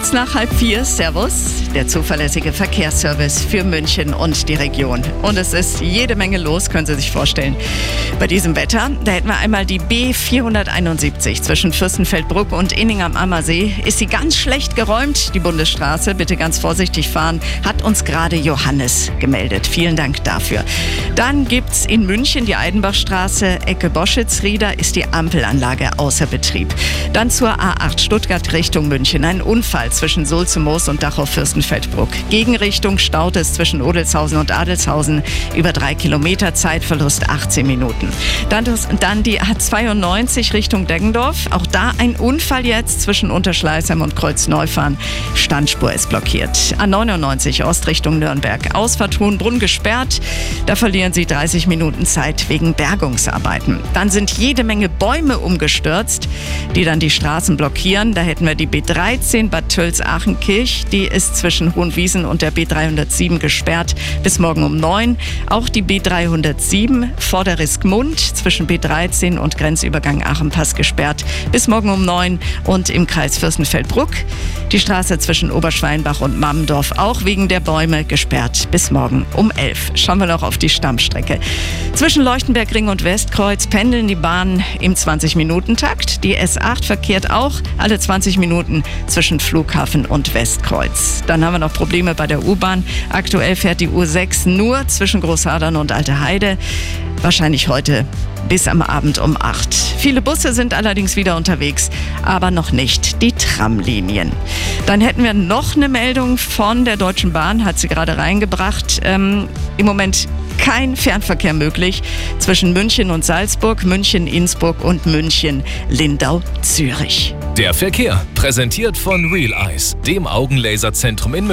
Kurz nach halb vier, Servus, der zuverlässige Verkehrsservice für München und die Region. Und es ist jede Menge los, können Sie sich vorstellen. Bei diesem Wetter, da hätten wir einmal die B471 zwischen Fürstenfeldbruck und Inning am Ammersee. Ist sie ganz schlecht geräumt, die Bundesstraße. Bitte ganz vorsichtig fahren, hat uns gerade Johannes gemeldet. Vielen Dank dafür. Dann gibt's in München die Eidenbachstraße, Ecke Boschitz-Rieder, ist die Ampelanlage außer Betrieb. Dann zur A8 Stuttgart Richtung München. Ein Unfall zwischen Sulzemoos und Dachau-Fürstenfeldbruck. Gegenrichtung staut es zwischen Odelshausen und Adelshausen über drei Kilometer, Zeitverlust 18 Minuten. Dann, das, dann die A92 Richtung Deggendorf. Auch da ein Unfall jetzt zwischen Unterschleißheim und Kreuzneufahn. Standspur ist blockiert. A99 Ostrichtung Nürnberg. Ausfahrt Hohenbrunn gesperrt. Da verlieren Sie 30 Minuten Zeit wegen Bergungsarbeiten. Dann sind jede Menge Bäume umgestürzt, die dann die Straßen blockieren. Da hätten wir die B13 Bad Tölz-Achenkirch. Die ist zwischen Hohenwiesen und der B307 gesperrt bis morgen um 9. Auch die B307 vor der Riskmund zwischen B13 und Grenzübergang Aachenpass gesperrt bis morgen um 9. Und im Kreis Fürstenfeldbruck die Straße zwischen Oberschweinbach und Mammendorf auch wegen der Bäume gesperrt bis morgen um 11. Schauen wir noch auf die Stammstrecke. Zwischen Leuchtenbergring und Westkreuz pendeln die Bahnen im 20-Minuten-Takt. Die S8 verkehrt auch alle 20 Minuten zwischen Flughafen und Westkreuz. Dann haben wir noch Probleme bei der U-Bahn. Aktuell fährt die U6 nur zwischen Großhadern und Alte Heide. Wahrscheinlich heute bis am Abend um 8. Viele Busse sind allerdings wieder unterwegs, aber noch nicht die Tramlinien. Dann hätten wir noch eine Meldung von der Deutschen Bahn, hat sie gerade reingebracht. Ähm, Im Moment kein Fernverkehr möglich zwischen München und Salzburg, München, Innsbruck und München, Lindau, Zürich. Der Verkehr, präsentiert von Real Eyes, dem Augenlaserzentrum in München.